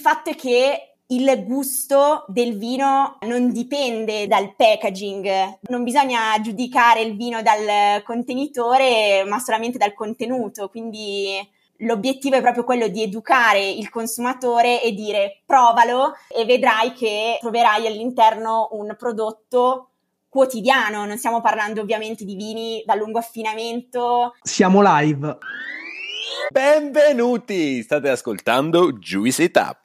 fatto è che il gusto del vino non dipende dal packaging, non bisogna giudicare il vino dal contenitore, ma solamente dal contenuto, quindi l'obiettivo è proprio quello di educare il consumatore e dire provalo e vedrai che troverai all'interno un prodotto quotidiano, non stiamo parlando ovviamente di vini da lungo affinamento. Siamo live. Benvenuti, state ascoltando Juicy Tap.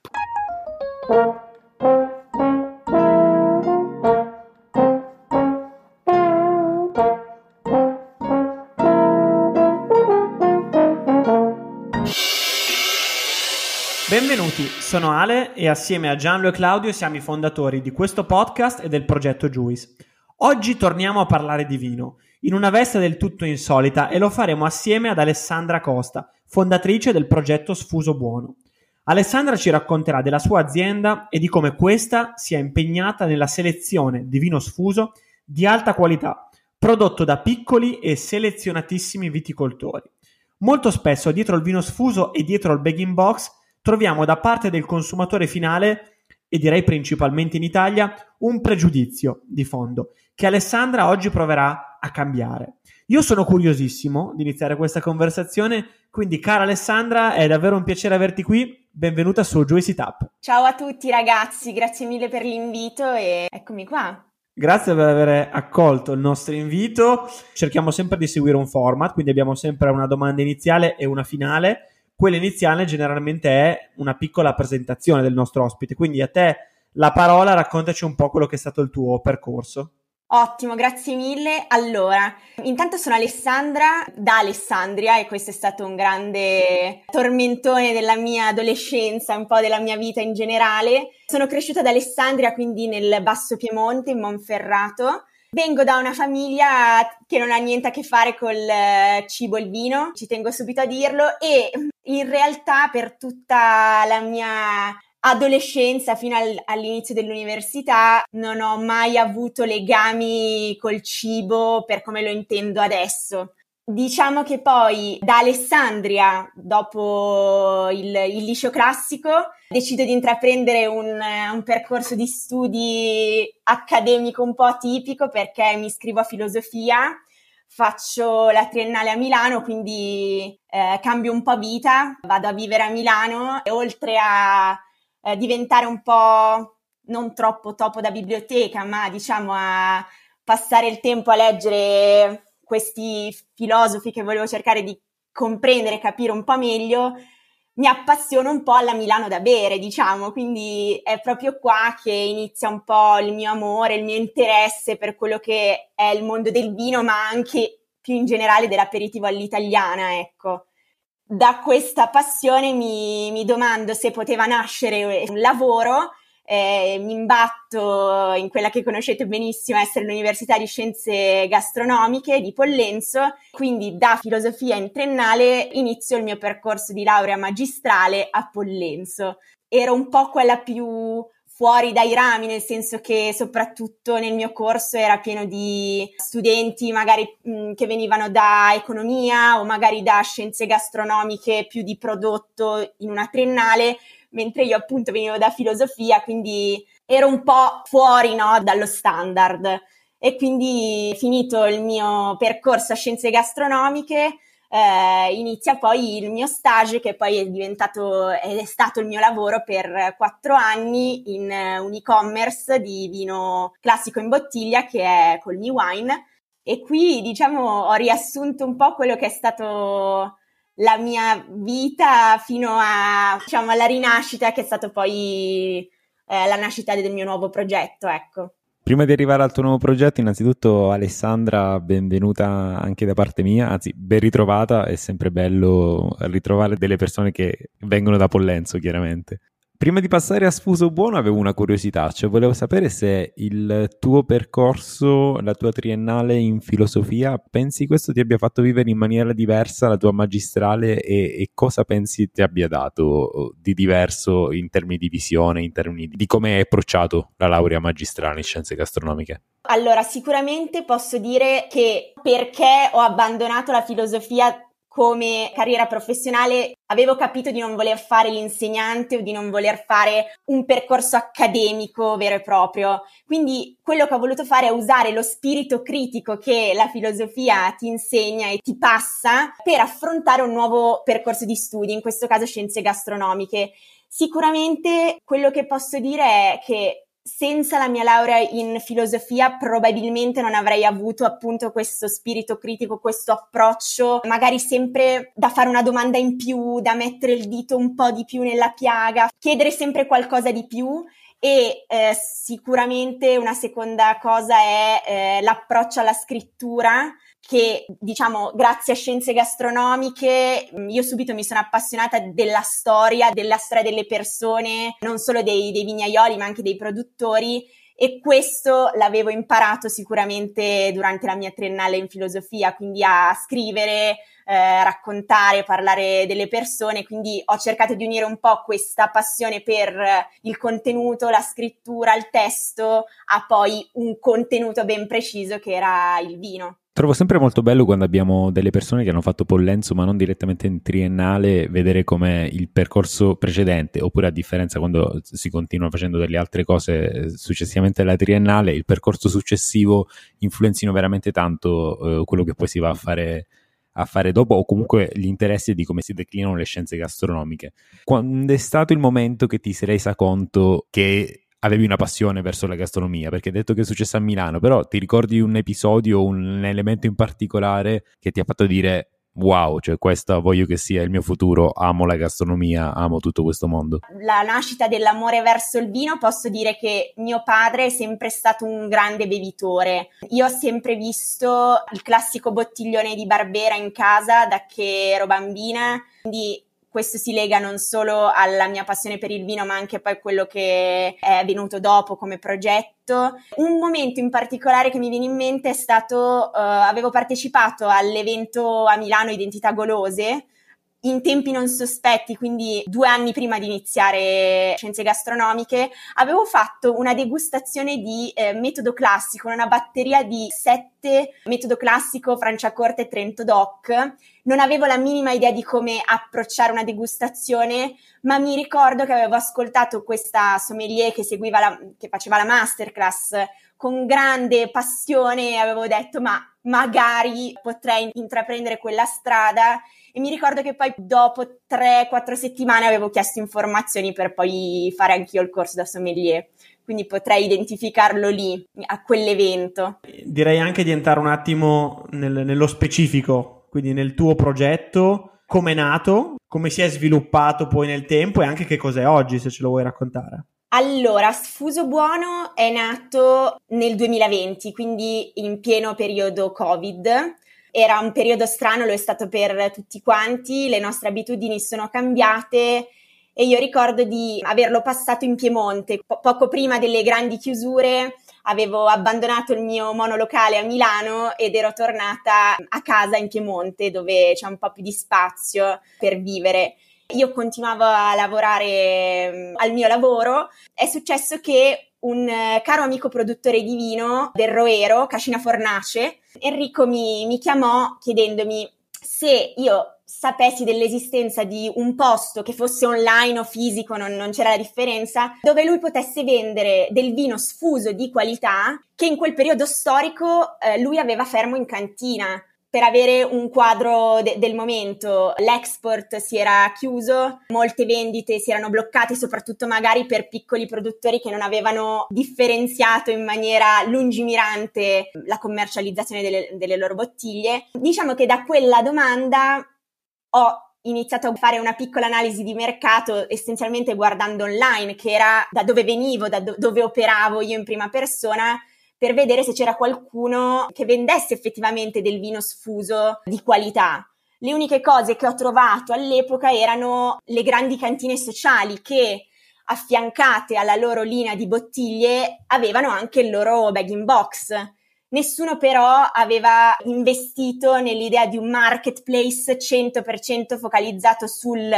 Benvenuti, sono Ale e assieme a Gianlo e Claudio siamo i fondatori di questo podcast e del progetto Juice. Oggi torniamo a parlare di vino, in una veste del tutto insolita e lo faremo assieme ad Alessandra Costa, fondatrice del progetto Sfuso Buono. Alessandra ci racconterà della sua azienda e di come questa sia impegnata nella selezione di vino sfuso di alta qualità, prodotto da piccoli e selezionatissimi viticoltori. Molto spesso dietro il vino sfuso e dietro il bagging box troviamo da parte del consumatore finale, e direi principalmente in Italia, un pregiudizio di fondo che Alessandra oggi proverà a cambiare. Io sono curiosissimo di iniziare questa conversazione, quindi cara Alessandra, è davvero un piacere averti qui. Benvenuta su Juicy Tap. Ciao a tutti ragazzi, grazie mille per l'invito e eccomi qua. Grazie per aver accolto il nostro invito. Cerchiamo sempre di seguire un format, quindi abbiamo sempre una domanda iniziale e una finale. Quella iniziale generalmente è una piccola presentazione del nostro ospite, quindi a te la parola, raccontaci un po' quello che è stato il tuo percorso. Ottimo, grazie mille. Allora, intanto sono Alessandra da Alessandria e questo è stato un grande tormentone della mia adolescenza, un po' della mia vita in generale. Sono cresciuta ad Alessandria, quindi nel Basso Piemonte, in Monferrato. Vengo da una famiglia che non ha niente a che fare col cibo e il vino, ci tengo subito a dirlo, e in realtà per tutta la mia adolescenza fino al, all'inizio dell'università non ho mai avuto legami col cibo per come lo intendo adesso. Diciamo che poi da Alessandria, dopo il, il liceo classico, decido di intraprendere un, un, percorso di studi accademico un po' atipico perché mi iscrivo a filosofia, faccio la triennale a Milano, quindi eh, cambio un po' vita, vado a vivere a Milano e oltre a eh, diventare un po' non troppo topo da biblioteca, ma diciamo a passare il tempo a leggere questi filosofi che volevo cercare di comprendere e capire un po' meglio, mi appassiono un po' alla Milano da bere, diciamo, quindi è proprio qua che inizia un po' il mio amore, il mio interesse per quello che è il mondo del vino, ma anche più in generale dell'aperitivo all'italiana, ecco da questa passione mi, mi, domando se poteva nascere un lavoro, eh, mi imbatto in quella che conoscete benissimo essere l'Università di Scienze Gastronomiche di Pollenzo, quindi da filosofia in triennale inizio il mio percorso di laurea magistrale a Pollenzo. Ero un po' quella più fuori dai rami, nel senso che soprattutto nel mio corso era pieno di studenti magari mh, che venivano da economia o magari da scienze gastronomiche più di prodotto in una triennale, mentre io appunto venivo da filosofia, quindi ero un po' fuori no, dallo standard. E quindi finito il mio percorso a scienze gastronomiche, eh, inizia poi il mio stage che poi è diventato è stato il mio lavoro per quattro anni in un e-commerce di vino classico in bottiglia che è Colmi Wine e qui diciamo ho riassunto un po' quello che è stato la mia vita fino a, diciamo, alla rinascita che è stato poi eh, la nascita del mio nuovo progetto, ecco. Prima di arrivare al tuo nuovo progetto, innanzitutto Alessandra, benvenuta anche da parte mia, anzi ben ritrovata, è sempre bello ritrovare delle persone che vengono da Pollenzo, chiaramente. Prima di passare a Sfuso Buono avevo una curiosità, cioè volevo sapere se il tuo percorso, la tua triennale in filosofia, pensi questo ti abbia fatto vivere in maniera diversa la tua magistrale e, e cosa pensi ti abbia dato di diverso in termini di visione, in termini di come hai approcciato la laurea magistrale in scienze gastronomiche? Allora, sicuramente posso dire che perché ho abbandonato la filosofia come carriera professionale avevo capito di non voler fare l'insegnante o di non voler fare un percorso accademico vero e proprio. Quindi quello che ho voluto fare è usare lo spirito critico che la filosofia ti insegna e ti passa per affrontare un nuovo percorso di studi, in questo caso scienze gastronomiche. Sicuramente quello che posso dire è che senza la mia laurea in filosofia probabilmente non avrei avuto appunto questo spirito critico, questo approccio, magari sempre da fare una domanda in più, da mettere il dito un po' di più nella piaga, chiedere sempre qualcosa di più e eh, sicuramente una seconda cosa è eh, l'approccio alla scrittura che diciamo grazie a scienze gastronomiche mm, io subito mi sono appassionata della storia, della storia delle persone, non solo dei, dei vignaioli ma anche dei produttori e questo l'avevo imparato sicuramente durante la mia triennale in filosofia, quindi a scrivere, eh, raccontare, parlare delle persone, quindi ho cercato di unire un po' questa passione per il contenuto, la scrittura, il testo, a poi un contenuto ben preciso che era il vino. Trovo sempre molto bello quando abbiamo delle persone che hanno fatto pollenzo ma non direttamente in triennale vedere come il percorso precedente oppure a differenza quando si continua facendo delle altre cose eh, successivamente alla triennale il percorso successivo influenzino veramente tanto eh, quello che poi si va a fare, a fare dopo o comunque gli interessi di come si declinano le scienze gastronomiche. Quando è stato il momento che ti sei resa conto che avevi una passione verso la gastronomia, perché hai detto che è successo a Milano, però ti ricordi un episodio, un elemento in particolare che ti ha fatto dire wow, cioè questo voglio che sia il mio futuro, amo la gastronomia, amo tutto questo mondo. La nascita dell'amore verso il vino, posso dire che mio padre è sempre stato un grande bevitore. Io ho sempre visto il classico bottiglione di Barbera in casa da che ero bambina, quindi questo si lega non solo alla mia passione per il vino, ma anche poi a quello che è venuto dopo come progetto. Un momento in particolare che mi viene in mente è stato, uh, avevo partecipato all'evento a Milano Identità Golose, in tempi non sospetti, quindi due anni prima di iniziare scienze gastronomiche, avevo fatto una degustazione di eh, metodo classico, una batteria di sette metodo classico Franciacorta e Trento Doc. Non avevo la minima idea di come approcciare una degustazione, ma mi ricordo che avevo ascoltato questa sommelier che seguiva la, che faceva la masterclass con grande passione avevo detto ma magari potrei intraprendere quella strada e mi ricordo che poi dopo 3-4 settimane avevo chiesto informazioni per poi fare anch'io il corso da sommelier quindi potrei identificarlo lì, a quell'evento. Direi anche di entrare un attimo nel, nello specifico, quindi nel tuo progetto, come è nato, come si è sviluppato poi nel tempo e anche che cos'è oggi, se ce lo vuoi raccontare. Allora, Sfuso Buono è nato nel 2020, quindi in pieno periodo Covid. Era un periodo strano, lo è stato per tutti quanti, le nostre abitudini sono cambiate e io ricordo di averlo passato in Piemonte. Po- poco prima delle grandi chiusure avevo abbandonato il mio monolocale a Milano ed ero tornata a casa in Piemonte dove c'è un po' più di spazio per vivere. Io continuavo a lavorare mm, al mio lavoro, è successo che un eh, caro amico produttore di vino del Roero, Cascina Fornace, Enrico mi, mi chiamò chiedendomi se io sapessi dell'esistenza di un posto che fosse online o fisico, non, non, c'era la differenza, dove lui potesse vendere del vino sfuso di qualità che in quel periodo storico eh, lui aveva fermo in cantina per avere un quadro de- del momento. L'export si era chiuso, molte vendite si erano bloccate, soprattutto magari per piccoli produttori che non avevano differenziato in maniera lungimirante la commercializzazione delle, delle loro bottiglie. Diciamo che da quella domanda ho iniziato a fare una piccola analisi di mercato essenzialmente guardando online, che era da dove venivo, da do- dove operavo io in prima persona per vedere se c'era qualcuno che vendesse effettivamente del vino sfuso di qualità. Le uniche cose che ho trovato all'epoca erano le grandi cantine sociali che affiancate alla loro linea di bottiglie avevano anche il loro bag in box. Nessuno però aveva investito nell'idea di un marketplace 100% focalizzato sul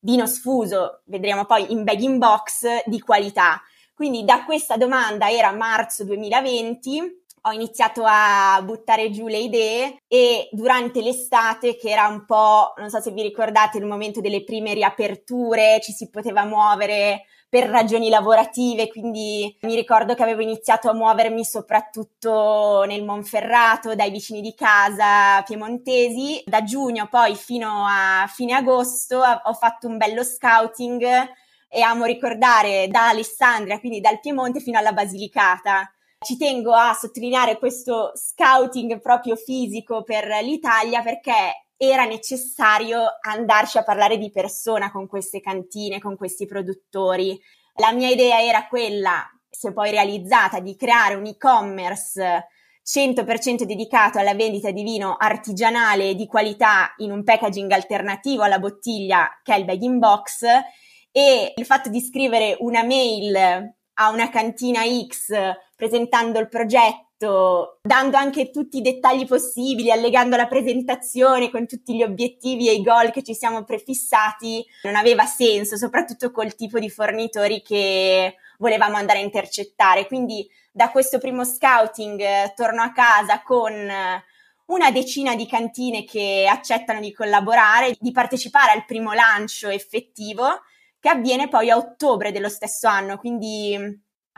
vino sfuso, vedremo poi in bag in box di qualità. Quindi da questa domanda era marzo 2020, ho iniziato a buttare giù le idee e durante l'estate, che era un po', non so se vi ricordate, il momento delle prime riaperture, ci si poteva muovere per ragioni lavorative, quindi mi ricordo che avevo iniziato a muovermi soprattutto nel Monferrato, dai vicini di casa piemontesi. Da giugno poi fino a fine agosto ho fatto un bello scouting e amo ricordare da Alessandria, quindi dal Piemonte fino alla Basilicata. Ci tengo a sottolineare questo scouting proprio fisico per l'Italia perché era necessario andarci a parlare di persona con queste cantine, con questi produttori. La mia idea era quella, se poi realizzata, di creare un e-commerce 100% dedicato alla vendita di vino artigianale di qualità in un packaging alternativo alla bottiglia che è il bag in box e il fatto di scrivere una mail a una cantina X presentando il progetto dando anche tutti i dettagli possibili, allegando la presentazione con tutti gli obiettivi e i goal che ci siamo prefissati, non aveva senso, soprattutto col tipo di fornitori che volevamo andare a intercettare. Quindi da questo primo scouting eh, torno a casa con una decina di cantine che accettano di collaborare, di partecipare al primo lancio effettivo che avviene poi a ottobre dello stesso anno, quindi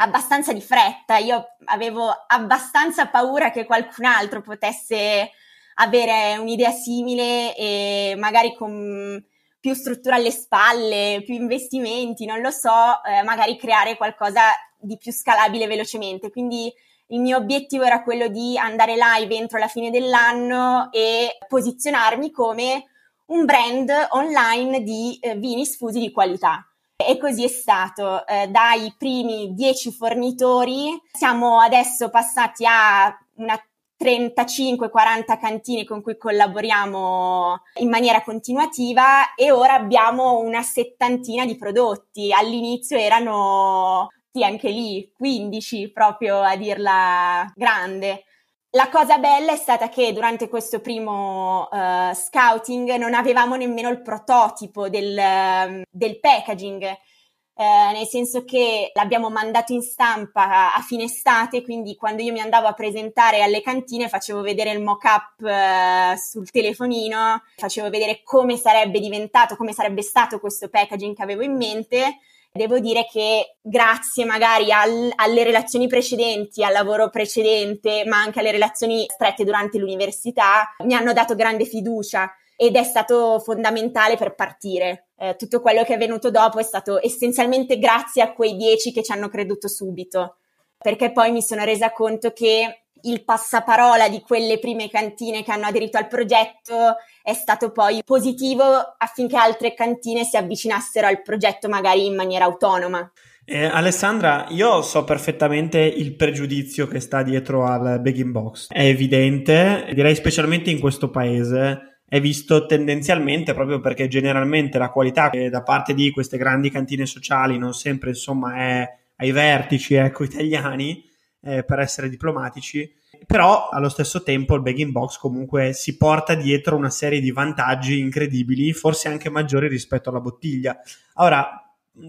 abbastanza di fretta. Io avevo abbastanza paura che qualcun altro potesse avere un'idea simile e magari con più struttura alle spalle, più investimenti, non lo so, eh, magari creare qualcosa di più scalabile velocemente. Quindi il mio obiettivo era quello di andare live entro la fine dell'anno e posizionarmi come un brand online di eh, vini sfusi di qualità. E così è stato. Eh, dai primi 10 fornitori siamo adesso passati a una 35-40 cantine con cui collaboriamo in maniera continuativa e ora abbiamo una settantina di prodotti. All'inizio erano sì, anche lì 15 proprio a dirla grande. La cosa bella è stata che durante questo primo uh, scouting non avevamo nemmeno il prototipo del, uh, del packaging, uh, nel senso che l'abbiamo mandato in stampa a fine estate, quindi quando io mi andavo a presentare alle cantine facevo vedere il mock-up eh, sul telefonino, facevo vedere come sarebbe diventato, come sarebbe stato questo packaging che avevo in mente Devo dire che grazie magari al, alle relazioni precedenti, al lavoro precedente, ma anche alle relazioni strette durante l'università, mi hanno dato grande fiducia ed è stato fondamentale per partire. Eh, tutto quello che è venuto dopo è stato essenzialmente grazie a quei dieci che ci hanno creduto subito, perché poi mi sono resa conto che il passaparola di quelle prime cantine che hanno aderito al progetto è stato poi positivo affinché altre cantine si avvicinassero al progetto magari in maniera autonoma. Eh, Alessandra, io so perfettamente il pregiudizio che sta dietro al begging box. È evidente, direi specialmente in questo paese, è visto tendenzialmente proprio perché generalmente la qualità da parte di queste grandi cantine sociali non sempre insomma è ai vertici ecco, italiani eh, per essere diplomatici, però allo stesso tempo il bag in box comunque si porta dietro una serie di vantaggi incredibili, forse anche maggiori rispetto alla bottiglia. Ora,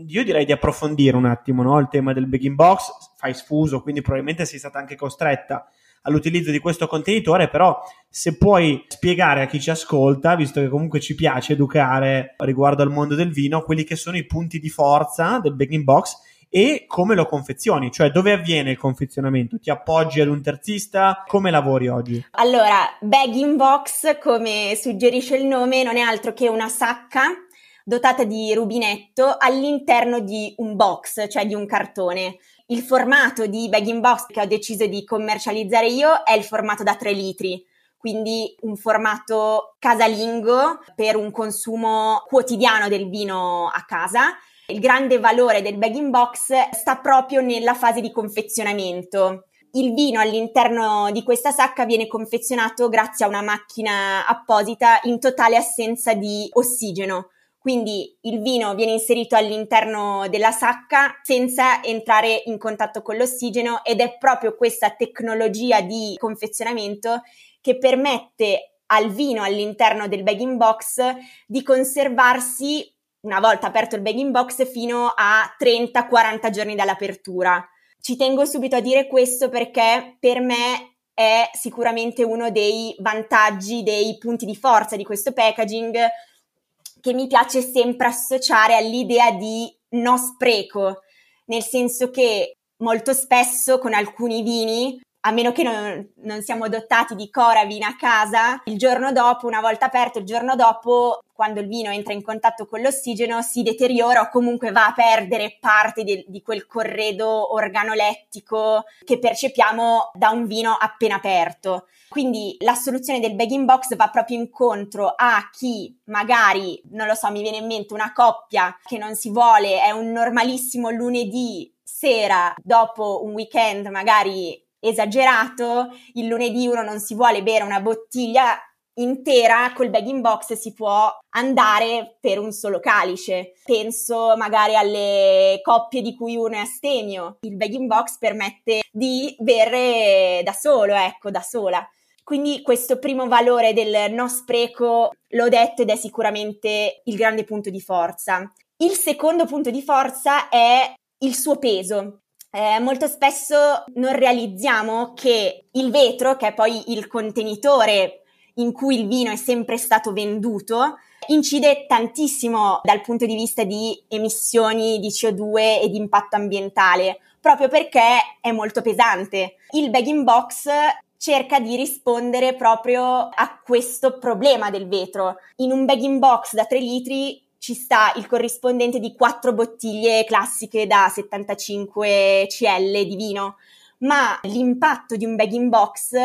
io direi di approfondire un attimo no? il tema del bag in box, fai sfuso, quindi probabilmente sei stata anche costretta all'utilizzo di questo contenitore, però se puoi spiegare a chi ci ascolta, visto che comunque ci piace educare riguardo al mondo del vino, quelli che sono i punti di forza del bag in box e come lo confezioni, cioè dove avviene il confezionamento? Ti appoggi ad un terzista? Come lavori oggi? Allora, bag in box, come suggerisce il nome, non è altro che una sacca dotata di rubinetto all'interno di un box, cioè di un cartone. Il formato di bag in box che ho deciso di commercializzare io è il formato da 3 litri, quindi un formato casalingo per un consumo quotidiano del vino a casa il grande valore del bag in box sta proprio nella fase di confezionamento. Il vino all'interno di questa sacca viene confezionato grazie a una macchina apposita in totale assenza di ossigeno. Quindi il vino viene inserito all'interno della sacca senza entrare in contatto con l'ossigeno ed è proprio questa tecnologia di confezionamento che permette al vino all'interno del bag in box di conservarsi una volta aperto il bag in box fino a 30-40 giorni dall'apertura. Ci tengo subito a dire questo perché per me è sicuramente uno dei vantaggi, dei punti di forza di questo packaging che mi piace sempre associare all'idea di no spreco, nel senso che molto spesso con alcuni vini a meno che non, non, siamo dotati di Coravin a casa, il giorno dopo, una volta aperto, il giorno dopo, quando il vino entra in contatto con l'ossigeno, si deteriora o comunque va a perdere parte di, di quel corredo organolettico che percepiamo da un vino appena aperto. Quindi la soluzione del bag in box va proprio incontro a chi magari, non lo so, mi viene in mente una coppia che non si vuole, è un normalissimo lunedì sera dopo un weekend magari esagerato, il lunedì uno non si vuole bere una bottiglia intera, col bag in box si può andare per un solo calice. Penso magari alle coppie di cui uno è astemio. Il bag in box permette di bere da solo, ecco, da sola. Quindi questo primo valore del no spreco l'ho detto ed è sicuramente il grande punto di forza. Il secondo punto di forza è il suo peso eh, molto spesso non realizziamo che il vetro, che è poi il contenitore in cui il vino è sempre stato venduto, incide tantissimo dal punto di vista di emissioni di CO2 e di impatto ambientale, proprio perché è molto pesante. Il bag in box cerca di rispondere proprio a questo problema del vetro. In un bag in box da 3 litri ci sta il corrispondente di quattro bottiglie classiche da 75 cl di vino, ma l'impatto di un bag in box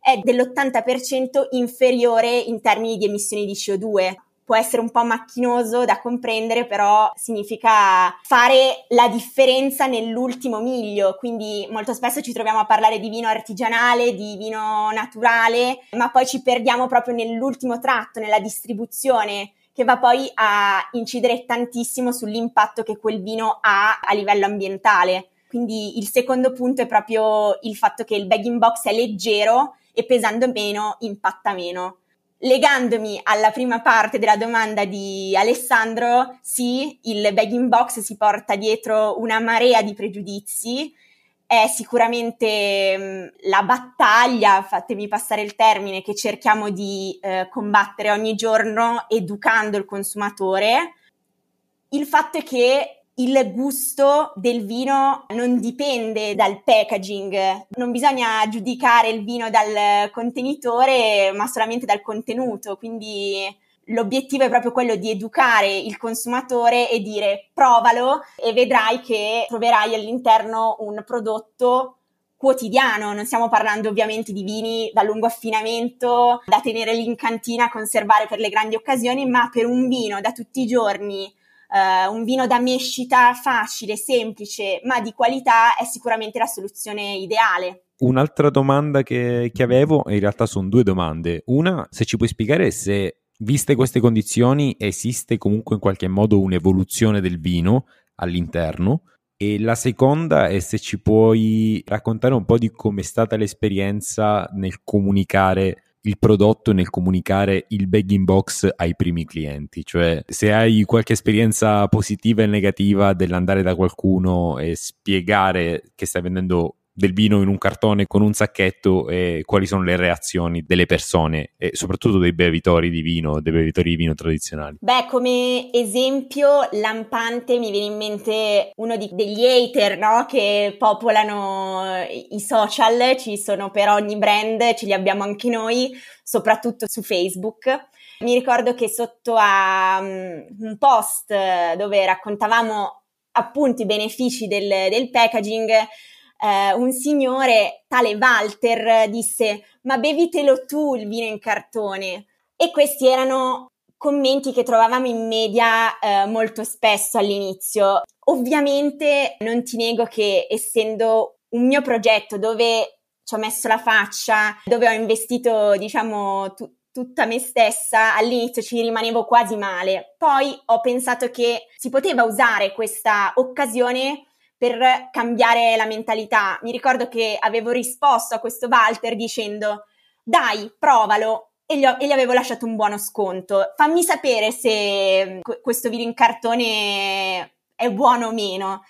è dell'80% inferiore in termini di emissioni di CO2. Può essere un po' macchinoso da comprendere, però significa fare la differenza nell'ultimo miglio. Quindi molto spesso ci troviamo a parlare di vino artigianale, di vino naturale, ma poi ci perdiamo proprio nell'ultimo tratto, nella distribuzione che va poi a incidere tantissimo sull'impatto che quel vino ha a livello ambientale. Quindi il secondo punto è proprio il fatto che il bag in box è leggero e pesando meno impatta meno. Legandomi alla prima parte della domanda di Alessandro, sì, il bag in box si porta dietro una marea di pregiudizi è sicuramente mh, la battaglia, fatemi passare il termine, che cerchiamo di eh, combattere ogni giorno educando il consumatore. Il fatto è che il gusto del vino non dipende dal packaging, non bisogna giudicare il vino dal contenitore, ma solamente dal contenuto, quindi L'obiettivo è proprio quello di educare il consumatore e dire provalo e vedrai che troverai all'interno un prodotto quotidiano, non stiamo parlando ovviamente di vini da lungo affinamento, da tenere lì in cantina, conservare per le grandi occasioni, ma per un vino da tutti i giorni, uh, un vino da mescita facile, semplice, ma di qualità è sicuramente la soluzione ideale. Un'altra domanda che, che avevo, in realtà sono due domande. Una, se ci puoi spiegare se Viste queste condizioni, esiste comunque in qualche modo un'evoluzione del vino all'interno. E la seconda è se ci puoi raccontare un po' di com'è stata l'esperienza nel comunicare il prodotto nel comunicare il bag in box ai primi clienti, cioè se hai qualche esperienza positiva e negativa dell'andare da qualcuno e spiegare che stai vendendo del vino in un cartone con un sacchetto e quali sono le reazioni delle persone e soprattutto dei bevitori di vino, dei bevitori di vino tradizionali? Beh, come esempio lampante mi viene in mente uno di, degli hater no? che popolano i social, ci sono per ogni brand, ce li abbiamo anche noi, soprattutto su Facebook. Mi ricordo che sotto a um, un post dove raccontavamo appunto i benefici del, del packaging eh, un signore, tale Walter, disse ma bevitelo tu il vino in cartone. E questi erano commenti che trovavamo in media eh, molto spesso all'inizio. Ovviamente non ti nego che essendo un mio progetto dove ci ho messo la faccia, dove ho investito, diciamo, tu- tutta me stessa, all'inizio ci rimanevo quasi male. Poi ho pensato che si poteva usare questa occasione per cambiare la mentalità. Mi ricordo che avevo risposto a questo Walter dicendo dai, provalo. E gli, ho, e gli avevo lasciato un buono sconto. Fammi sapere se questo video in cartone è buono o meno.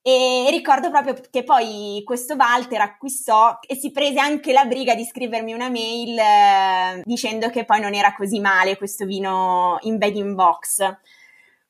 E ricordo proprio che poi questo Walter acquistò e si prese anche la briga di scrivermi una mail eh, dicendo che poi non era così male questo vino in bag in box.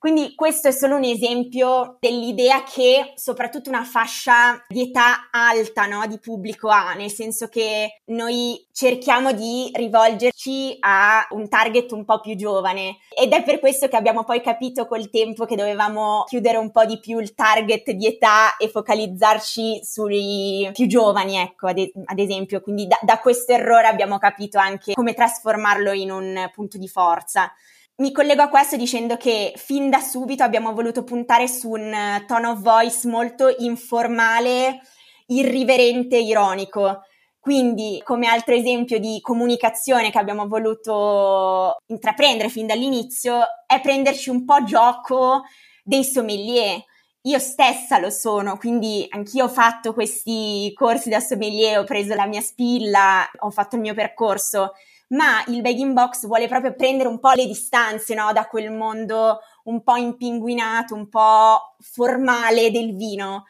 Quindi questo è solo un esempio dell'idea che soprattutto una fascia di età alta no, di pubblico ha, nel senso che noi cerchiamo di rivolgerci a un target un po' più giovane ed è per questo che abbiamo poi capito col tempo che dovevamo chiudere un po' di più il target di età e focalizzarci sui più giovani, ecco, ad, ad esempio. Quindi da, da questo errore abbiamo capito anche come trasformarlo in un punto di forza. Mi collego a questo dicendo che fin da subito abbiamo voluto puntare su un eh, tone of voice molto informale, irriverente, ironico. Quindi, come altro esempio di comunicazione che abbiamo voluto intraprendere fin dall'inizio, è prenderci un po' gioco dei sommelier. Io stessa lo sono, quindi anch'io ho fatto questi corsi da sommelier, ho preso la mia spilla, ho fatto il mio percorso ma il bagging box vuole proprio prendere un po' le distanze no? da quel mondo un po' impinguinato, un po' formale del vino.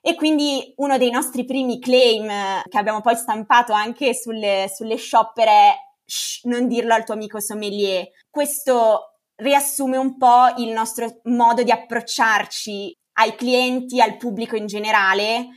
E quindi uno dei nostri primi claim che abbiamo poi stampato anche sulle, sulle shopper è Shh, non dirlo al tuo amico sommelier. Questo riassume un po' il nostro modo di approcciarci ai clienti, al pubblico in generale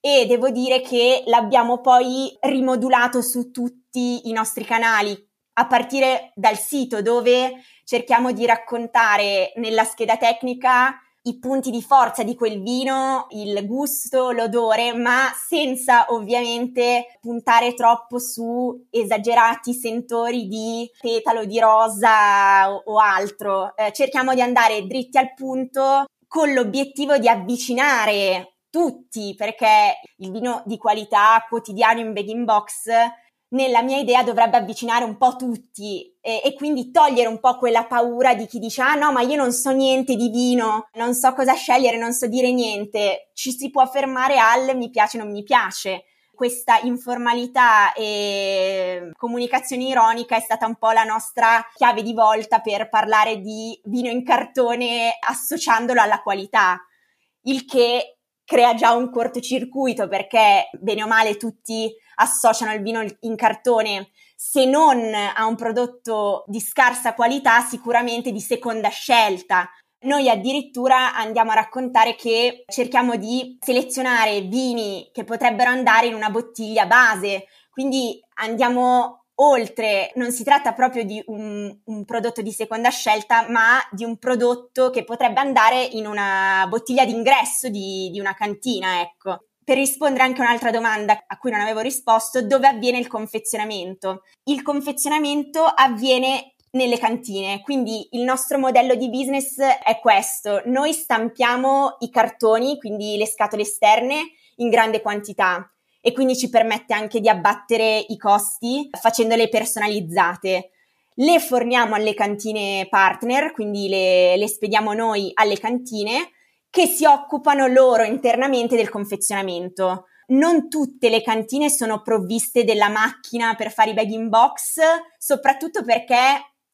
e devo dire che l'abbiamo poi rimodulato su tutti i nostri canali, a partire dal sito dove cerchiamo di raccontare nella scheda tecnica i punti di forza di quel vino, il gusto, l'odore, ma senza ovviamente puntare troppo su esagerati sentori di petalo di rosa o, altro. Eh, cerchiamo di andare dritti al punto con l'obiettivo di avvicinare tutti, perché il vino di qualità quotidiano in bagging box nella mia idea dovrebbe avvicinare un po' tutti e, e, quindi togliere un po' quella paura di chi dice ah no ma io non so niente di vino, non so cosa scegliere, non so dire niente, ci si può fermare al mi piace, non mi piace. Questa informalità e comunicazione ironica è stata un po' la nostra chiave di volta per parlare di vino in cartone associandolo alla qualità, il che crea già un cortocircuito perché bene o male tutti associano il vino in cartone se non a un prodotto di scarsa qualità, sicuramente di seconda scelta. Noi addirittura andiamo a raccontare che cerchiamo di selezionare vini che potrebbero andare in una bottiglia base, quindi andiamo oltre, non si tratta proprio di un, un, prodotto di seconda scelta, ma di un prodotto che potrebbe andare in una bottiglia d'ingresso di, di una cantina, ecco. Per rispondere anche a un'altra domanda a cui non avevo risposto, dove avviene il confezionamento? Il confezionamento avviene nelle cantine, quindi il nostro modello di business è questo. Noi stampiamo i cartoni, quindi le scatole esterne, in grande quantità e quindi ci permette anche di abbattere i costi facendole personalizzate. Le forniamo alle cantine partner, quindi le, le spediamo noi alle cantine che si occupano loro internamente del confezionamento. Non tutte le cantine sono provviste della macchina per fare i bag in box, soprattutto perché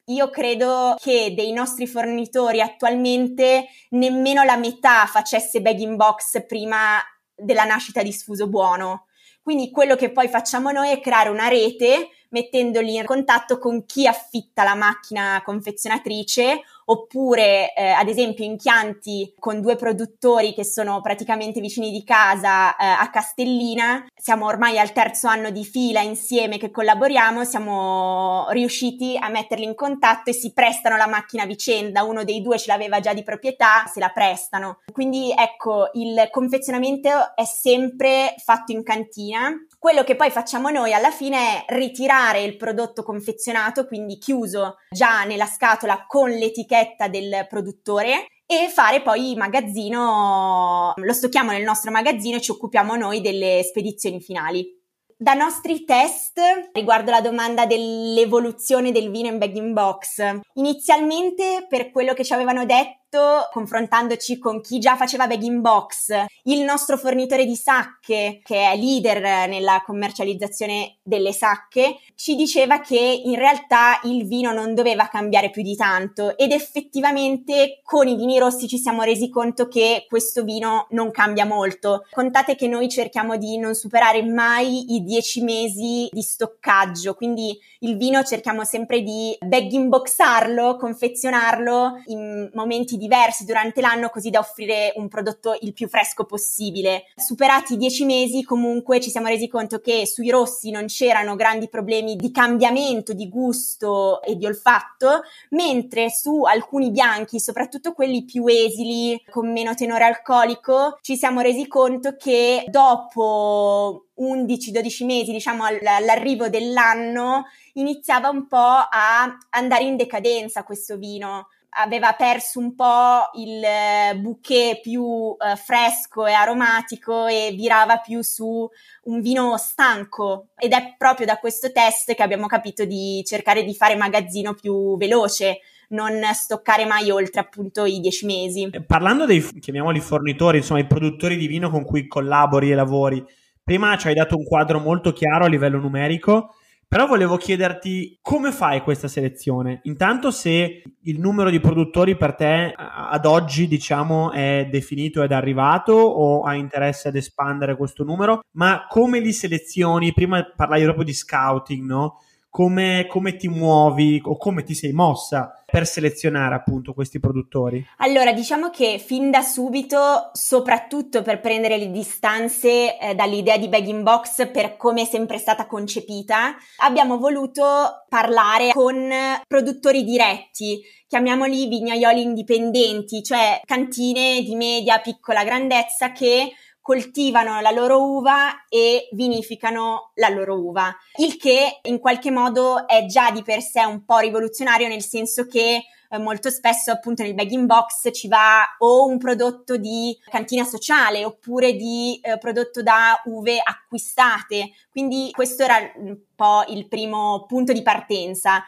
io credo che dei nostri fornitori attualmente nemmeno la metà facesse bag in box prima della nascita di Sfuso Buono. Quindi quello che poi facciamo noi è creare una rete mettendoli in contatto con chi affitta la macchina confezionatrice oppure eh, ad esempio in Chianti con due produttori che sono praticamente vicini di casa eh, a Castellina. Siamo ormai al terzo anno di fila insieme che collaboriamo, siamo riusciti a metterli in contatto e si prestano la macchina a vicenda, uno dei due ce l'aveva già di proprietà, se la prestano. Quindi ecco, il confezionamento è sempre fatto in cantina. Quello che poi facciamo noi alla fine è ritirare il prodotto confezionato, quindi chiuso già nella scatola con l'etichetta etichetta del produttore e fare poi magazzino, lo stocchiamo nel nostro magazzino e ci occupiamo noi delle spedizioni finali. Da nostri test riguardo la domanda dell'evoluzione del vino in bag in box, inizialmente per quello che ci avevano detto progetto, confrontandoci con chi già faceva bag in box, il nostro fornitore di sacche, che è leader nella commercializzazione delle sacche, ci diceva che in realtà il vino non doveva cambiare più di tanto ed effettivamente con i vini rossi ci siamo resi conto che questo vino non cambia molto. Contate che noi cerchiamo di non superare mai i 10 mesi di stoccaggio, quindi il vino cerchiamo sempre di bag in boxarlo, confezionarlo in momenti diversi durante l'anno così da offrire un prodotto il più fresco possibile. Superati i 10 mesi comunque ci siamo resi conto che sui rossi non c'erano grandi problemi di cambiamento di gusto e di olfatto, mentre su alcuni bianchi, soprattutto quelli più esili, con meno tenore alcolico, ci siamo resi conto che dopo 11-12 mesi, diciamo all'arrivo dell'anno, iniziava un po' a andare in decadenza questo vino. Aveva perso un po' il eh, bouquet più eh, fresco e aromatico e virava più su un vino stanco. Ed è proprio da questo test che abbiamo capito di cercare di fare magazzino più veloce non stoccare mai oltre appunto i dieci mesi. Parlando dei, chiamiamoli fornitori, insomma i produttori di vino con cui collabori e lavori, prima ci hai dato un quadro molto chiaro a livello numerico, però volevo chiederti come fai questa selezione? Intanto se il numero di produttori per te ad oggi, diciamo, è definito ed arrivato o hai interesse ad espandere questo numero, ma come li selezioni? Prima parlai proprio di scouting, no? Come, come, ti muovi o come ti sei mossa per selezionare appunto questi produttori? Allora, diciamo che fin da subito, soprattutto per prendere le distanze eh, dall'idea di bag in box per come è sempre stata concepita, abbiamo voluto parlare con produttori diretti, chiamiamoli vignaioli indipendenti, cioè cantine di media, piccola grandezza che coltivano la loro uva e vinificano la loro uva, il che in qualche modo è già di per sé un po' rivoluzionario nel senso che eh, molto spesso appunto nel bag in box ci va o un prodotto di cantina sociale oppure di eh, prodotto da uve acquistate, quindi questo era un po' il primo punto di partenza.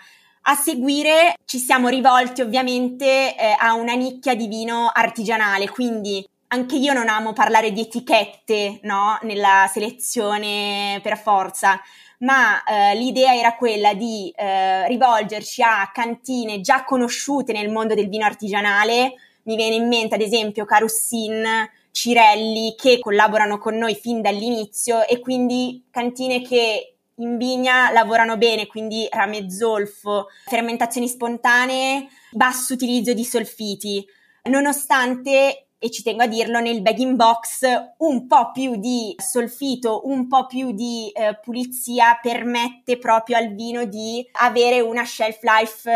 A seguire ci siamo rivolti ovviamente eh, a una nicchia di vino artigianale, quindi anche io non amo parlare di etichette, no? Nella selezione per forza, ma eh, l'idea era quella di eh, rivolgerci a cantine già conosciute nel mondo del vino artigianale. Mi viene in mente ad esempio Carussin, Cirelli, che collaborano con noi fin dall'inizio e quindi cantine che in vigna lavorano bene, quindi rame zolfo, fermentazioni spontanee, basso utilizzo di solfiti. Nonostante e ci tengo a dirlo, nel bag in box un po' più di solfito, un po' più di eh, pulizia permette proprio al vino di avere una shelf life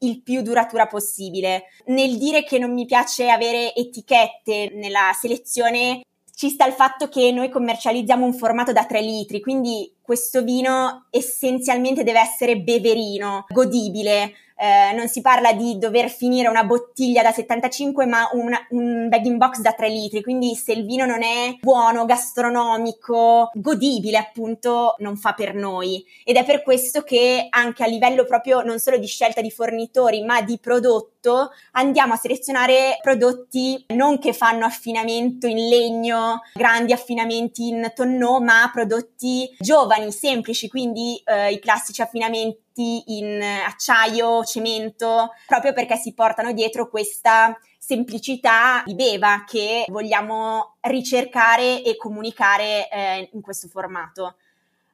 il più duratura possibile. Nel dire che non mi piace avere etichette nella selezione ci sta il fatto che noi commercializziamo un formato da 3 litri, quindi questo vino essenzialmente deve essere beverino, godibile, eh, non si parla di dover finire una bottiglia da 75 ma un, un bag in box da 3 litri, quindi se il vino non è buono, gastronomico, godibile appunto, non fa per noi. Ed è per questo che anche a livello proprio non solo di scelta di fornitori ma di prodotto andiamo a selezionare prodotti non che fanno affinamento in legno, grandi affinamenti in tonneau, ma prodotti giovani, semplici, quindi eh, i classici affinamenti in acciaio, cemento, proprio perché si portano dietro questa semplicità di beva che vogliamo ricercare e comunicare eh, in questo formato.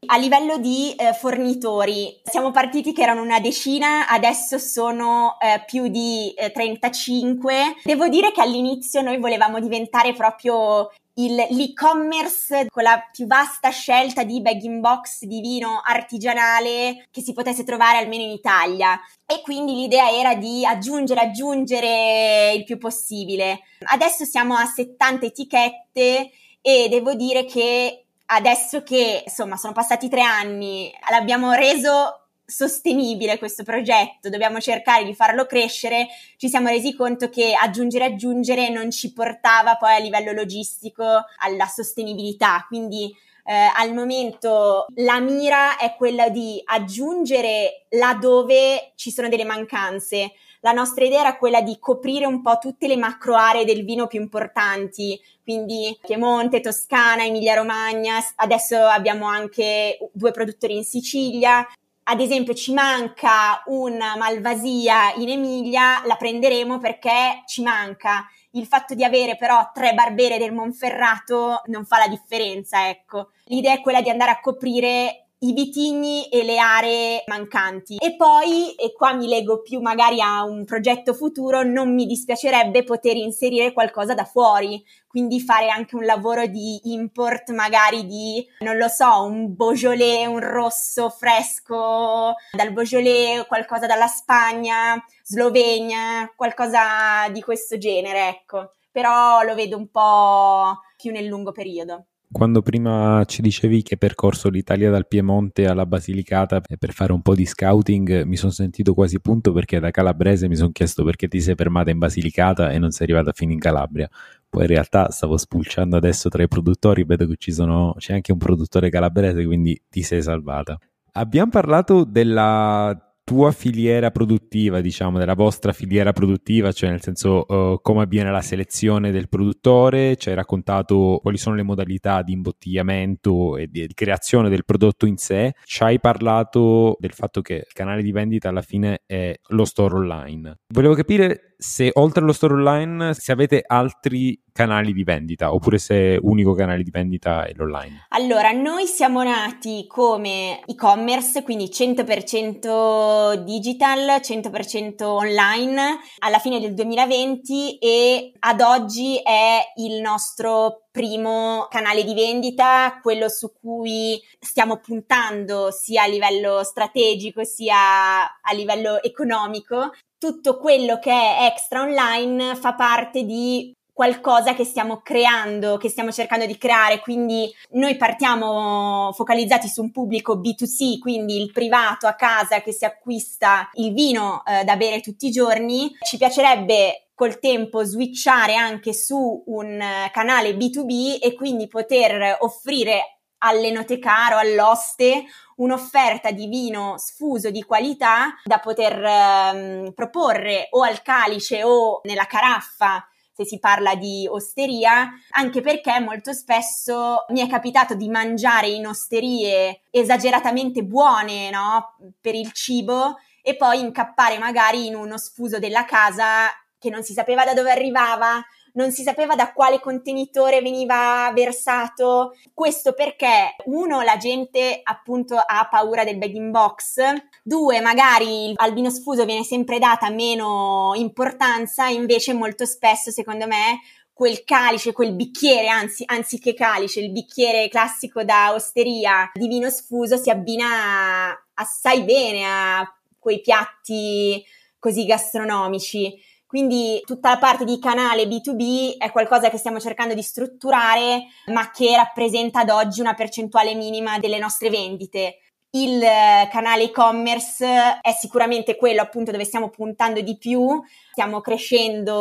A livello di eh, fornitori, siamo partiti che erano una decina, adesso sono eh, più di eh, 35. Devo dire che all'inizio noi volevamo diventare proprio il, l'e-commerce con la più vasta scelta di bag in box di vino artigianale che si potesse trovare almeno in Italia e quindi l'idea era di aggiungere aggiungere il più possibile. Adesso siamo a 70 etichette e devo dire che adesso che insomma sono passati tre anni l'abbiamo reso sostenibile questo progetto, dobbiamo cercare di farlo crescere, ci siamo resi conto che aggiungere aggiungere non ci portava poi a livello logistico alla sostenibilità, quindi eh, al momento la mira è quella di aggiungere laddove ci sono delle mancanze, la nostra idea era quella di coprire un po' tutte le macro aree del vino più importanti, quindi Piemonte, Toscana, Emilia Romagna, adesso abbiamo anche due produttori in Sicilia. Ad esempio ci manca una Malvasia in Emilia, la prenderemo perché ci manca. Il fatto di avere però tre barbere del Monferrato non fa la differenza, ecco. L'idea è quella di andare a coprire i vitigni e le aree mancanti. E poi, e qua mi leggo più magari a un progetto futuro, non mi dispiacerebbe poter inserire qualcosa da fuori, quindi fare anche un lavoro di import magari di, non lo so, un Beaujolais, un rosso fresco dal Beaujolais, qualcosa dalla Spagna, Slovenia, qualcosa di questo genere, ecco. Però lo vedo un po' più nel lungo periodo. Quando prima ci dicevi che hai percorso l'Italia dal Piemonte alla Basilicata per fare un po' di scouting, mi sono sentito quasi punto perché da calabrese mi sono chiesto perché ti sei fermata in Basilicata e non sei arrivata fino in Calabria. Poi in realtà stavo spulciando adesso tra i produttori, vedo che ci sono, c'è anche un produttore calabrese, quindi ti sei salvata. Abbiamo parlato della tua filiera produttiva, diciamo, della vostra filiera produttiva, cioè nel senso uh, come avviene la selezione del produttore, ci hai raccontato quali sono le modalità di imbottigliamento e di, di creazione del prodotto in sé, ci hai parlato del fatto che il canale di vendita alla fine è lo store online. Volevo capire se oltre allo store online, se avete altri canali di vendita oppure se unico canale di vendita è l'online? Allora, noi siamo nati come e-commerce, quindi 100% digital, 100% online alla fine del 2020 e ad oggi è il nostro primo canale di vendita, quello su cui stiamo puntando sia a livello strategico sia a livello economico tutto quello che è extra online fa parte di qualcosa che stiamo creando, che stiamo cercando di creare, quindi noi partiamo focalizzati su un pubblico B2C, quindi il privato a casa che si acquista il vino eh, da bere tutti i giorni. Ci piacerebbe col tempo switchare anche su un eh, canale B2B e quindi poter offrire all'enotecario, all'oste, un'offerta di vino sfuso di qualità da poter ehm, proporre o al calice o nella caraffa se si parla di osteria, anche perché molto spesso mi è capitato di mangiare in osterie esageratamente buone, no? Per il cibo e poi incappare magari in uno sfuso della casa che non si sapeva da dove arrivava, non si sapeva da quale contenitore veniva versato. Questo perché, uno, la gente appunto ha paura del bag in box, due, magari al vino sfuso viene sempre data meno importanza, invece molto spesso, secondo me, quel calice, quel bicchiere, anzi, anziché calice, il bicchiere classico da osteria di vino sfuso si abbina assai bene a quei piatti così gastronomici. Quindi tutta la parte di canale B2B è qualcosa che stiamo cercando di strutturare, ma che rappresenta ad oggi una percentuale minima delle nostre vendite. Il eh, canale e-commerce è sicuramente quello appunto dove stiamo puntando di più, stiamo crescendo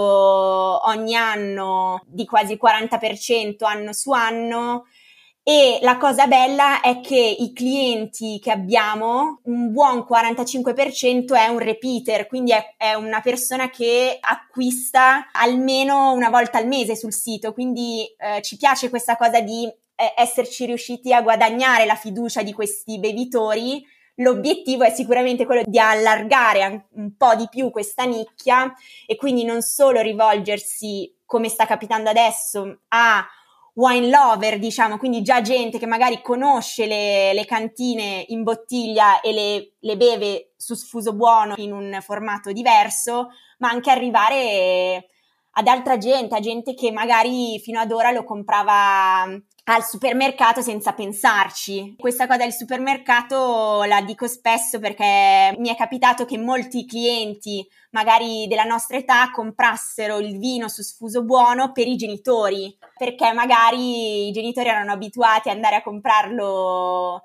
ogni anno di quasi il 40% anno su anno e la cosa bella è che i clienti che abbiamo, un buon 45% è un repeater, quindi è, è, una persona che acquista almeno una volta al mese sul sito, quindi eh, ci piace questa cosa di eh, esserci riusciti a guadagnare la fiducia di questi bevitori. L'obiettivo è sicuramente quello di allargare un po' di più questa nicchia e quindi non solo rivolgersi, come sta capitando adesso, a wine lover, diciamo, quindi già gente che magari conosce le, le cantine in bottiglia e le, le, beve su sfuso buono in un formato diverso, ma anche arrivare ad altra gente, a gente che magari fino ad ora lo comprava al supermercato senza pensarci. Questa cosa del supermercato la dico spesso perché mi è capitato che molti clienti, magari della nostra età, comprassero il vino su sfuso buono per i genitori, perché magari i genitori erano abituati ad andare a comprarlo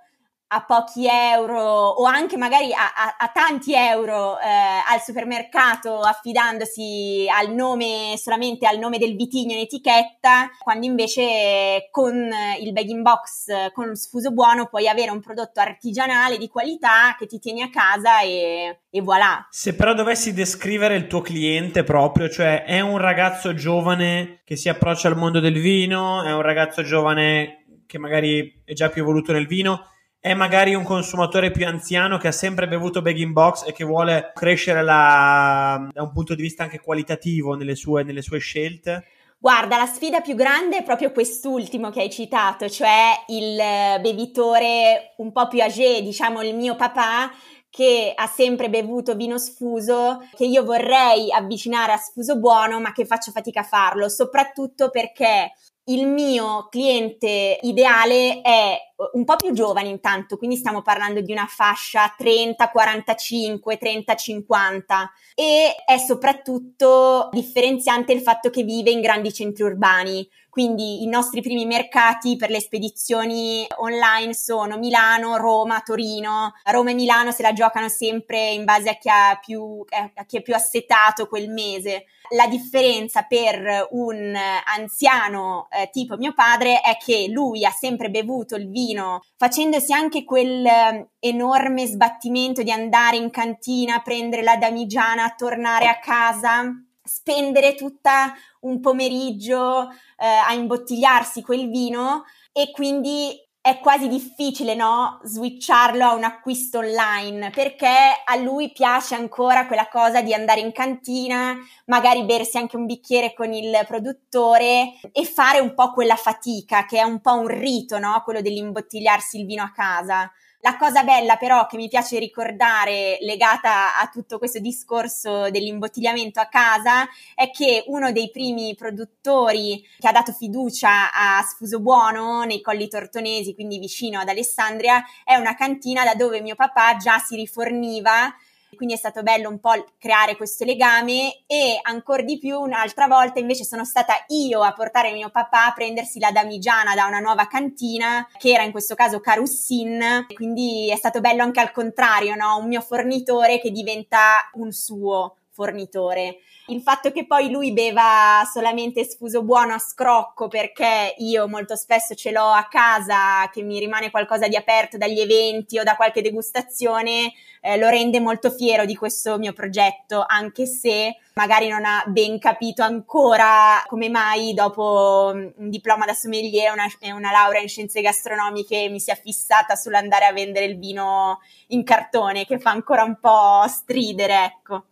a pochi euro o anche magari a, a, a tanti euro eh, al supermercato affidandosi al nome solamente al nome del vitigno in etichetta quando invece con il bagging box con sfuso buono puoi avere un prodotto artigianale di qualità che ti tieni a casa e, e voilà. Se però dovessi descrivere il tuo cliente proprio cioè è un ragazzo giovane che si approccia al mondo del vino è un ragazzo giovane che magari è già più evoluto nel vino è magari un consumatore più anziano che ha sempre bevuto bag in box e che vuole crescere la, da un punto di vista anche qualitativo nelle sue, nelle sue scelte? Guarda, la sfida più grande è proprio quest'ultimo che hai citato, cioè il eh, bevitore un po' più âgé, diciamo il mio papà, che ha sempre bevuto vino sfuso, che io vorrei avvicinare a sfuso buono, ma che faccio fatica a farlo, soprattutto perché il mio cliente ideale è un po' più giovane intanto, quindi stiamo parlando di una fascia 30, 45, 30, 50 e è soprattutto differenziante il fatto che vive in grandi centri urbani. Quindi i nostri primi mercati per le spedizioni online sono Milano, Roma, Torino. Roma e Milano se la giocano sempre in base a chi, più, a chi è più assetato quel mese. La differenza per un anziano eh, tipo mio padre è che lui ha sempre bevuto il vino facendosi anche quel eh, enorme sbattimento di andare in cantina, prendere la damigiana, tornare a casa spendere tutta un pomeriggio eh, a imbottigliarsi quel vino e quindi è quasi difficile, no? Switcharlo a un acquisto online perché a lui piace ancora quella cosa di andare in cantina, magari bersi anche un bicchiere con il produttore e fare un po' quella fatica che è un po' un rito, no? Quello dell'imbottigliarsi il vino a casa. La cosa bella però che mi piace ricordare legata a tutto questo discorso dell'imbottigliamento a casa è che uno dei primi produttori che ha dato fiducia a Sfuso Buono nei Colli Tortonesi, quindi vicino ad Alessandria, è una cantina da dove mio papà già si riforniva quindi è stato bello un po' creare questo legame e ancora di più un'altra volta invece sono stata io a portare mio papà a prendersi la damigiana da una nuova cantina che era in questo caso Carussin, quindi è stato bello anche al contrario, no? un mio fornitore che diventa un suo fornitore. Il fatto che poi lui beva solamente sfuso buono a scrocco perché io molto spesso ce l'ho a casa che mi rimane qualcosa di aperto dagli eventi o da qualche degustazione, eh, lo rende molto fiero di questo mio progetto, anche se magari non ha ben capito ancora come mai dopo un diploma da sommelier e una, una laurea in scienze gastronomiche mi sia fissata sull'andare a vendere il vino in cartone, che fa ancora un po' stridere, ecco.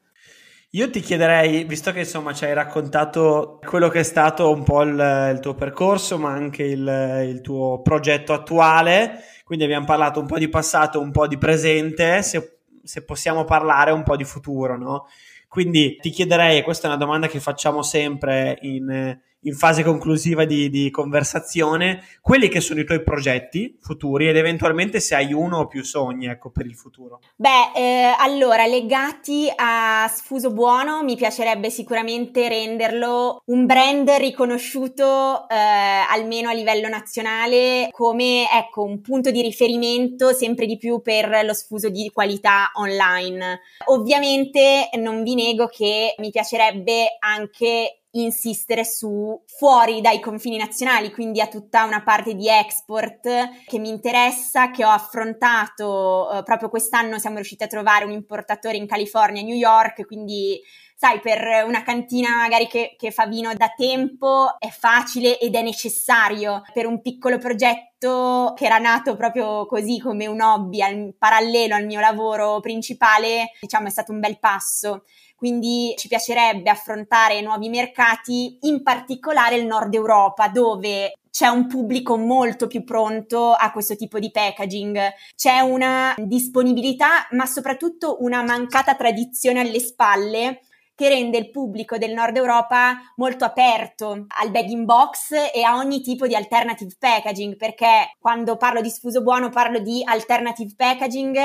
Io ti chiederei, visto che insomma ci hai raccontato quello che è stato un po' il, il tuo percorso, ma anche il, il, tuo progetto attuale, quindi abbiamo parlato un po' di passato, un po' di presente, se, se possiamo parlare un po' di futuro, no? Quindi ti chiederei, e questa è una domanda che facciamo sempre in in fase conclusiva di, di, conversazione quelli che sono i tuoi progetti futuri ed eventualmente se hai uno o più sogni ecco, per il futuro. Beh, eh, allora, legati a Sfuso Buono, mi piacerebbe sicuramente renderlo un brand riconosciuto eh, almeno a livello nazionale come ecco, un punto di riferimento sempre di più per lo sfuso di qualità online. Ovviamente non vi nego che mi piacerebbe anche insistere su fuori dai confini nazionali, quindi a tutta una parte di export che mi interessa, che ho affrontato eh, proprio quest'anno siamo riusciti a trovare un importatore in California, New York, quindi sai, per una cantina magari che, che fa vino da tempo è facile ed è necessario. Per un piccolo progetto che era nato proprio così come un hobby al, parallelo al mio lavoro principale, diciamo è stato un bel passo quindi ci piacerebbe affrontare nuovi mercati, in particolare il nord Europa, dove c'è un pubblico molto più pronto a questo tipo di packaging, c'è una disponibilità, ma soprattutto una mancata tradizione alle spalle che rende il pubblico del nord Europa molto aperto al bag in box e a ogni tipo di alternative packaging, perché quando parlo di sfuso buono parlo di alternative packaging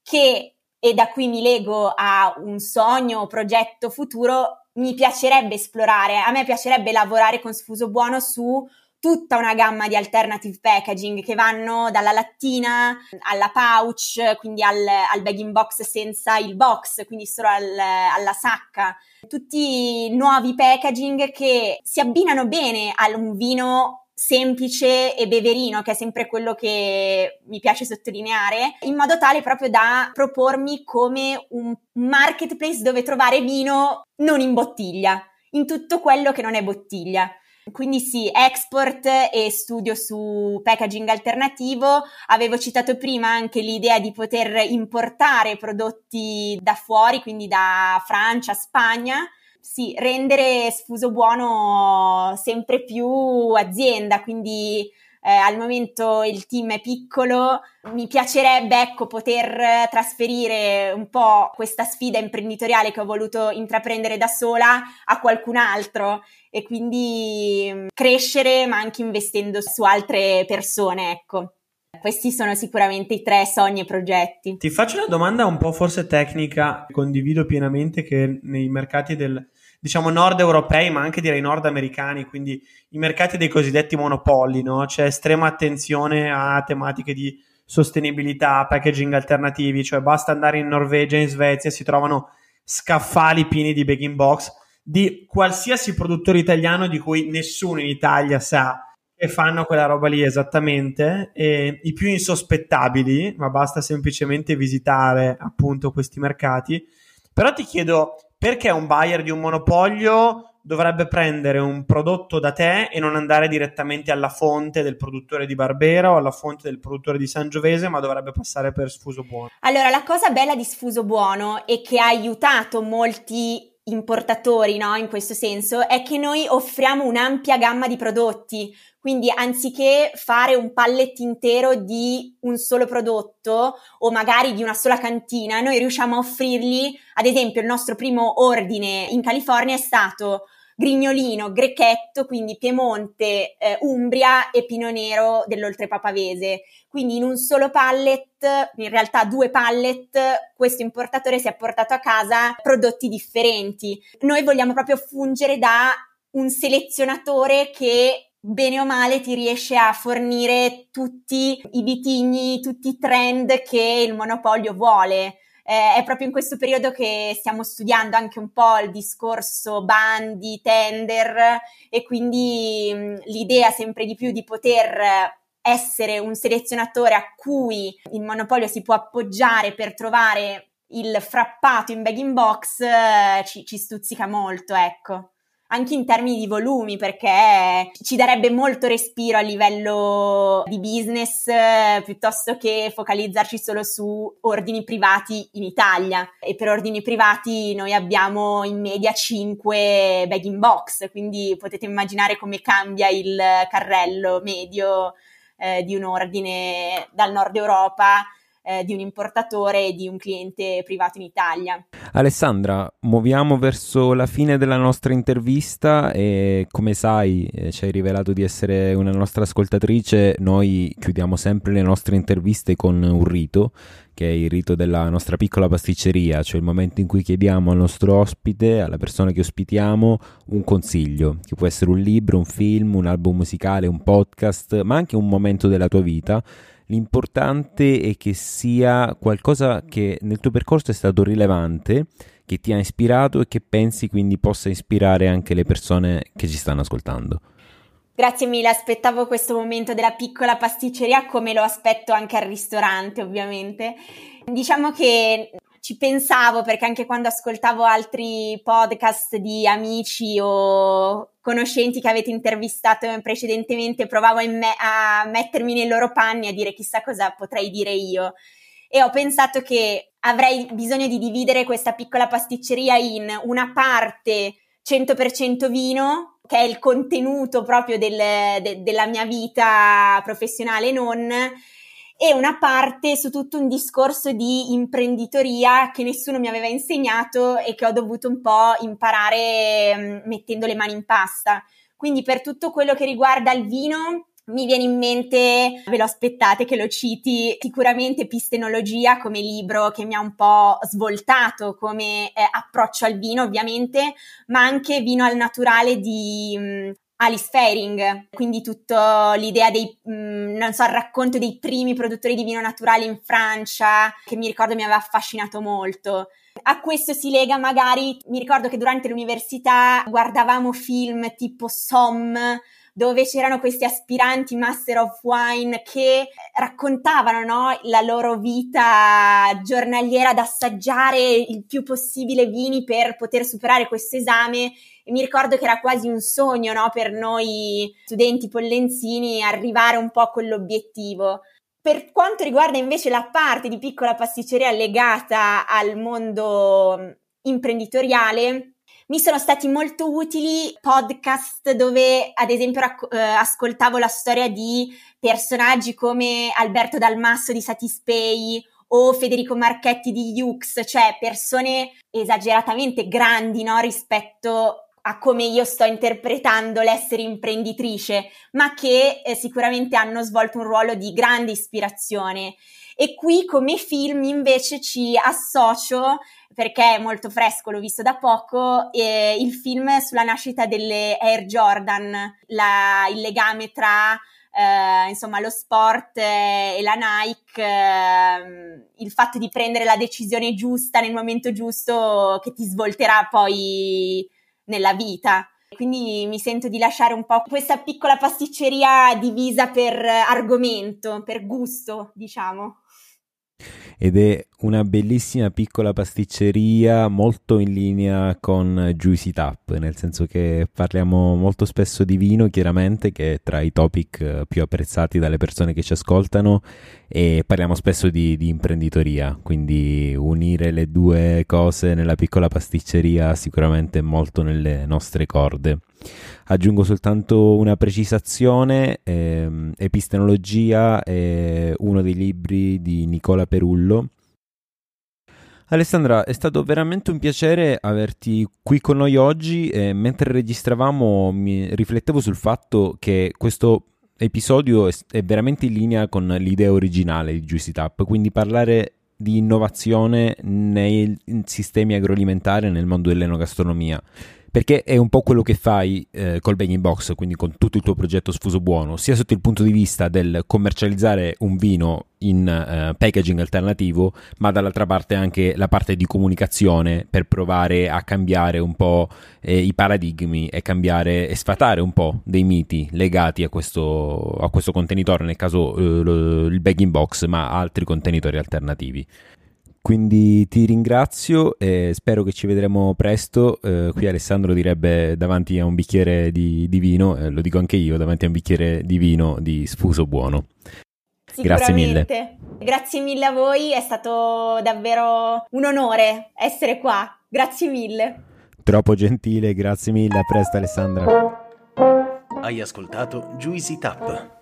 che e da qui mi lego a un sogno o progetto futuro, mi piacerebbe esplorare, a me piacerebbe lavorare con Sfuso Buono su tutta una gamma di alternative packaging che vanno dalla lattina alla pouch, quindi al, al bagging box senza il box, quindi solo al, alla sacca. Tutti nuovi packaging che si abbinano bene a un vino semplice e beverino, che è sempre quello che mi piace sottolineare, in modo tale proprio da propormi come un marketplace dove trovare vino non in bottiglia, in tutto quello che non è bottiglia. Quindi sì, export e studio su packaging alternativo. Avevo citato prima anche l'idea di poter importare prodotti da fuori, quindi da Francia, Spagna. Sì, rendere Sfuso Buono sempre più azienda, quindi eh, al momento il team è piccolo, mi piacerebbe ecco, poter trasferire un po' questa sfida imprenditoriale che ho voluto intraprendere da sola a qualcun altro e quindi mm, crescere ma anche investendo su altre persone, ecco. Questi sono sicuramente i tre sogni e progetti. Ti faccio una domanda un po' forse tecnica, condivido pienamente che nei mercati del, diciamo nord europei, ma anche direi nord americani, quindi i mercati dei cosiddetti monopoli, no? C'è estrema attenzione a tematiche di sostenibilità, packaging alternativi, cioè basta andare in Norvegia, in Svezia, si trovano scaffali pieni di baking box di qualsiasi produttore italiano di cui nessuno in Italia sa che fanno quella roba lì esattamente, e i più insospettabili, ma basta semplicemente visitare appunto questi mercati. Però ti chiedo, perché un buyer di un monopolio dovrebbe prendere un prodotto da te e non andare direttamente alla fonte del produttore di Barbera o alla fonte del produttore di Sangiovese, ma dovrebbe passare per Sfuso Buono? Allora, la cosa bella di Sfuso Buono e che ha aiutato molti importatori, no, in questo senso, è che noi offriamo un'ampia gamma di prodotti, quindi anziché fare un pallet intero di un solo prodotto o magari di una sola cantina, noi riusciamo a offrirgli, ad esempio, il nostro primo ordine in California è stato Grignolino, Grecchetto, quindi Piemonte, eh, Umbria e Pino Nero dell'Oltrepapavese. Quindi in un solo pallet, in realtà due pallet, questo importatore si è portato a casa prodotti differenti. Noi vogliamo proprio fungere da un selezionatore che bene o male ti riesce a fornire tutti i vitigni, tutti i trend che il monopolio vuole. Eh, è proprio in questo periodo che stiamo studiando anche un po' il discorso bandi, tender e quindi mh, l'idea sempre di più di poter essere un selezionatore a cui il monopolio si può appoggiare per trovare il frappato in bag in box eh, ci, ci stuzzica molto, ecco anche in termini di volumi, perché ci darebbe molto respiro a livello di business eh, piuttosto che focalizzarci solo su ordini privati in Italia. E per ordini privati noi abbiamo in media 5 bag in box, quindi potete immaginare come cambia il carrello medio eh, di un ordine dal nord Europa eh, di un importatore e di un cliente privato in Italia. Alessandra, muoviamo verso la fine della nostra intervista e come sai eh, ci hai rivelato di essere una nostra ascoltatrice, noi chiudiamo sempre le nostre interviste con un rito che è il rito della nostra piccola pasticceria, cioè il momento in cui chiediamo al nostro ospite, alla persona che ospitiamo, un consiglio, che può essere un libro, un film, un album musicale, un podcast, ma anche un momento della tua vita L'importante è che sia qualcosa che nel tuo percorso è stato rilevante, che ti ha ispirato e che pensi quindi possa ispirare anche le persone che ci stanno ascoltando. Grazie mille, aspettavo questo momento della piccola pasticceria come lo aspetto anche al ristorante, ovviamente. Diciamo che ci pensavo perché anche quando ascoltavo altri podcast di amici o conoscenti che avete intervistato precedentemente, provavo me- a mettermi nei loro panni a dire chissà cosa potrei dire io. E ho pensato che avrei bisogno di dividere questa piccola pasticceria in una parte 100% vino, che è il contenuto proprio del, de- della mia vita professionale non, e una parte su tutto un discorso di imprenditoria che nessuno mi aveva insegnato e che ho dovuto un po' imparare mm, mettendo le mani in pasta. Quindi per tutto quello che riguarda il vino, mi viene in mente, ve lo aspettate che lo citi, sicuramente Pistenologia come libro che mi ha un po' svoltato come eh, approccio al vino ovviamente, ma anche Vino al naturale di um, Alice Fairing, quindi tutta l'idea dei, mh, mm, non so, il racconto dei primi produttori di vino naturale in Francia, che mi ricordo mi aveva affascinato molto. A questo si lega magari, mi ricordo che durante l'università guardavamo film tipo Somme, dove c'erano questi aspiranti Master of Wine che raccontavano no, la loro vita giornaliera ad assaggiare il più possibile vini per poter superare questo esame e mi ricordo che era quasi un sogno no, per noi studenti pollenzini arrivare un po' a quell'obiettivo. Per quanto riguarda invece la parte di piccola pasticceria legata al mondo imprenditoriale, mi sono stati molto utili podcast dove ad esempio racco- eh, ascoltavo la storia di personaggi come Alberto Dalmasso di Satispay o Federico Marchetti di Yux, cioè persone esageratamente grandi no, rispetto a come io sto interpretando l'essere imprenditrice, ma che eh, sicuramente hanno svolto un ruolo di grande ispirazione. E qui come film invece ci associo, perché è molto fresco, l'ho visto da poco, eh, il film sulla nascita delle Air Jordan, la, il legame tra eh, insomma lo sport e la Nike, eh, il fatto di prendere la decisione giusta nel momento giusto che ti svolterà poi nella vita. Quindi mi sento di lasciare un po' questa piccola pasticceria divisa per argomento, per gusto, diciamo ed è una bellissima piccola pasticceria molto in linea con Juicy Tap, nel senso che parliamo molto spesso di vino, chiaramente, che è tra i topic eh, più apprezzati dalle persone che ci ascoltano, e parliamo spesso di, di imprenditoria, quindi unire le due cose nella piccola pasticceria sicuramente è molto nelle nostre corde. Aggiungo soltanto una precisazione, ehm, Epistemologia è uno dei libri di Nicola Perullo. Alessandra, è stato veramente un piacere averti qui con noi oggi e mentre registravamo mi riflettevo sul fatto che questo episodio è, veramente in linea con l'idea originale di Juicy Tap, quindi parlare di innovazione nei sistemi agroalimentari nel mondo dell'enogastronomia perché è un po' quello che fai eh, col Bang Box, quindi con tutto il tuo progetto Sfuso Buono, sia sotto il punto di vista del commercializzare un vino in uh, packaging alternativo, ma dall'altra parte anche la parte di comunicazione per provare a cambiare un po' eh, i paradigmi e cambiare e sfatare un po' dei miti legati a questo, a questo contenitore, nel caso lo, il bagging box, ma altri contenitori alternativi. Quindi ti ringrazio e spero che ci vedremo presto. Eh, qui Alessandro direbbe davanti a un bicchiere di, di vino, eh, lo dico anche io, davanti a un bicchiere di vino di sfuso buono. Grazie mille. Grazie mille a voi, è stato davvero un onore essere qua. Grazie mille. Troppo gentile, grazie mille. A presto Alessandra. Hai ascoltato Juicy Tap.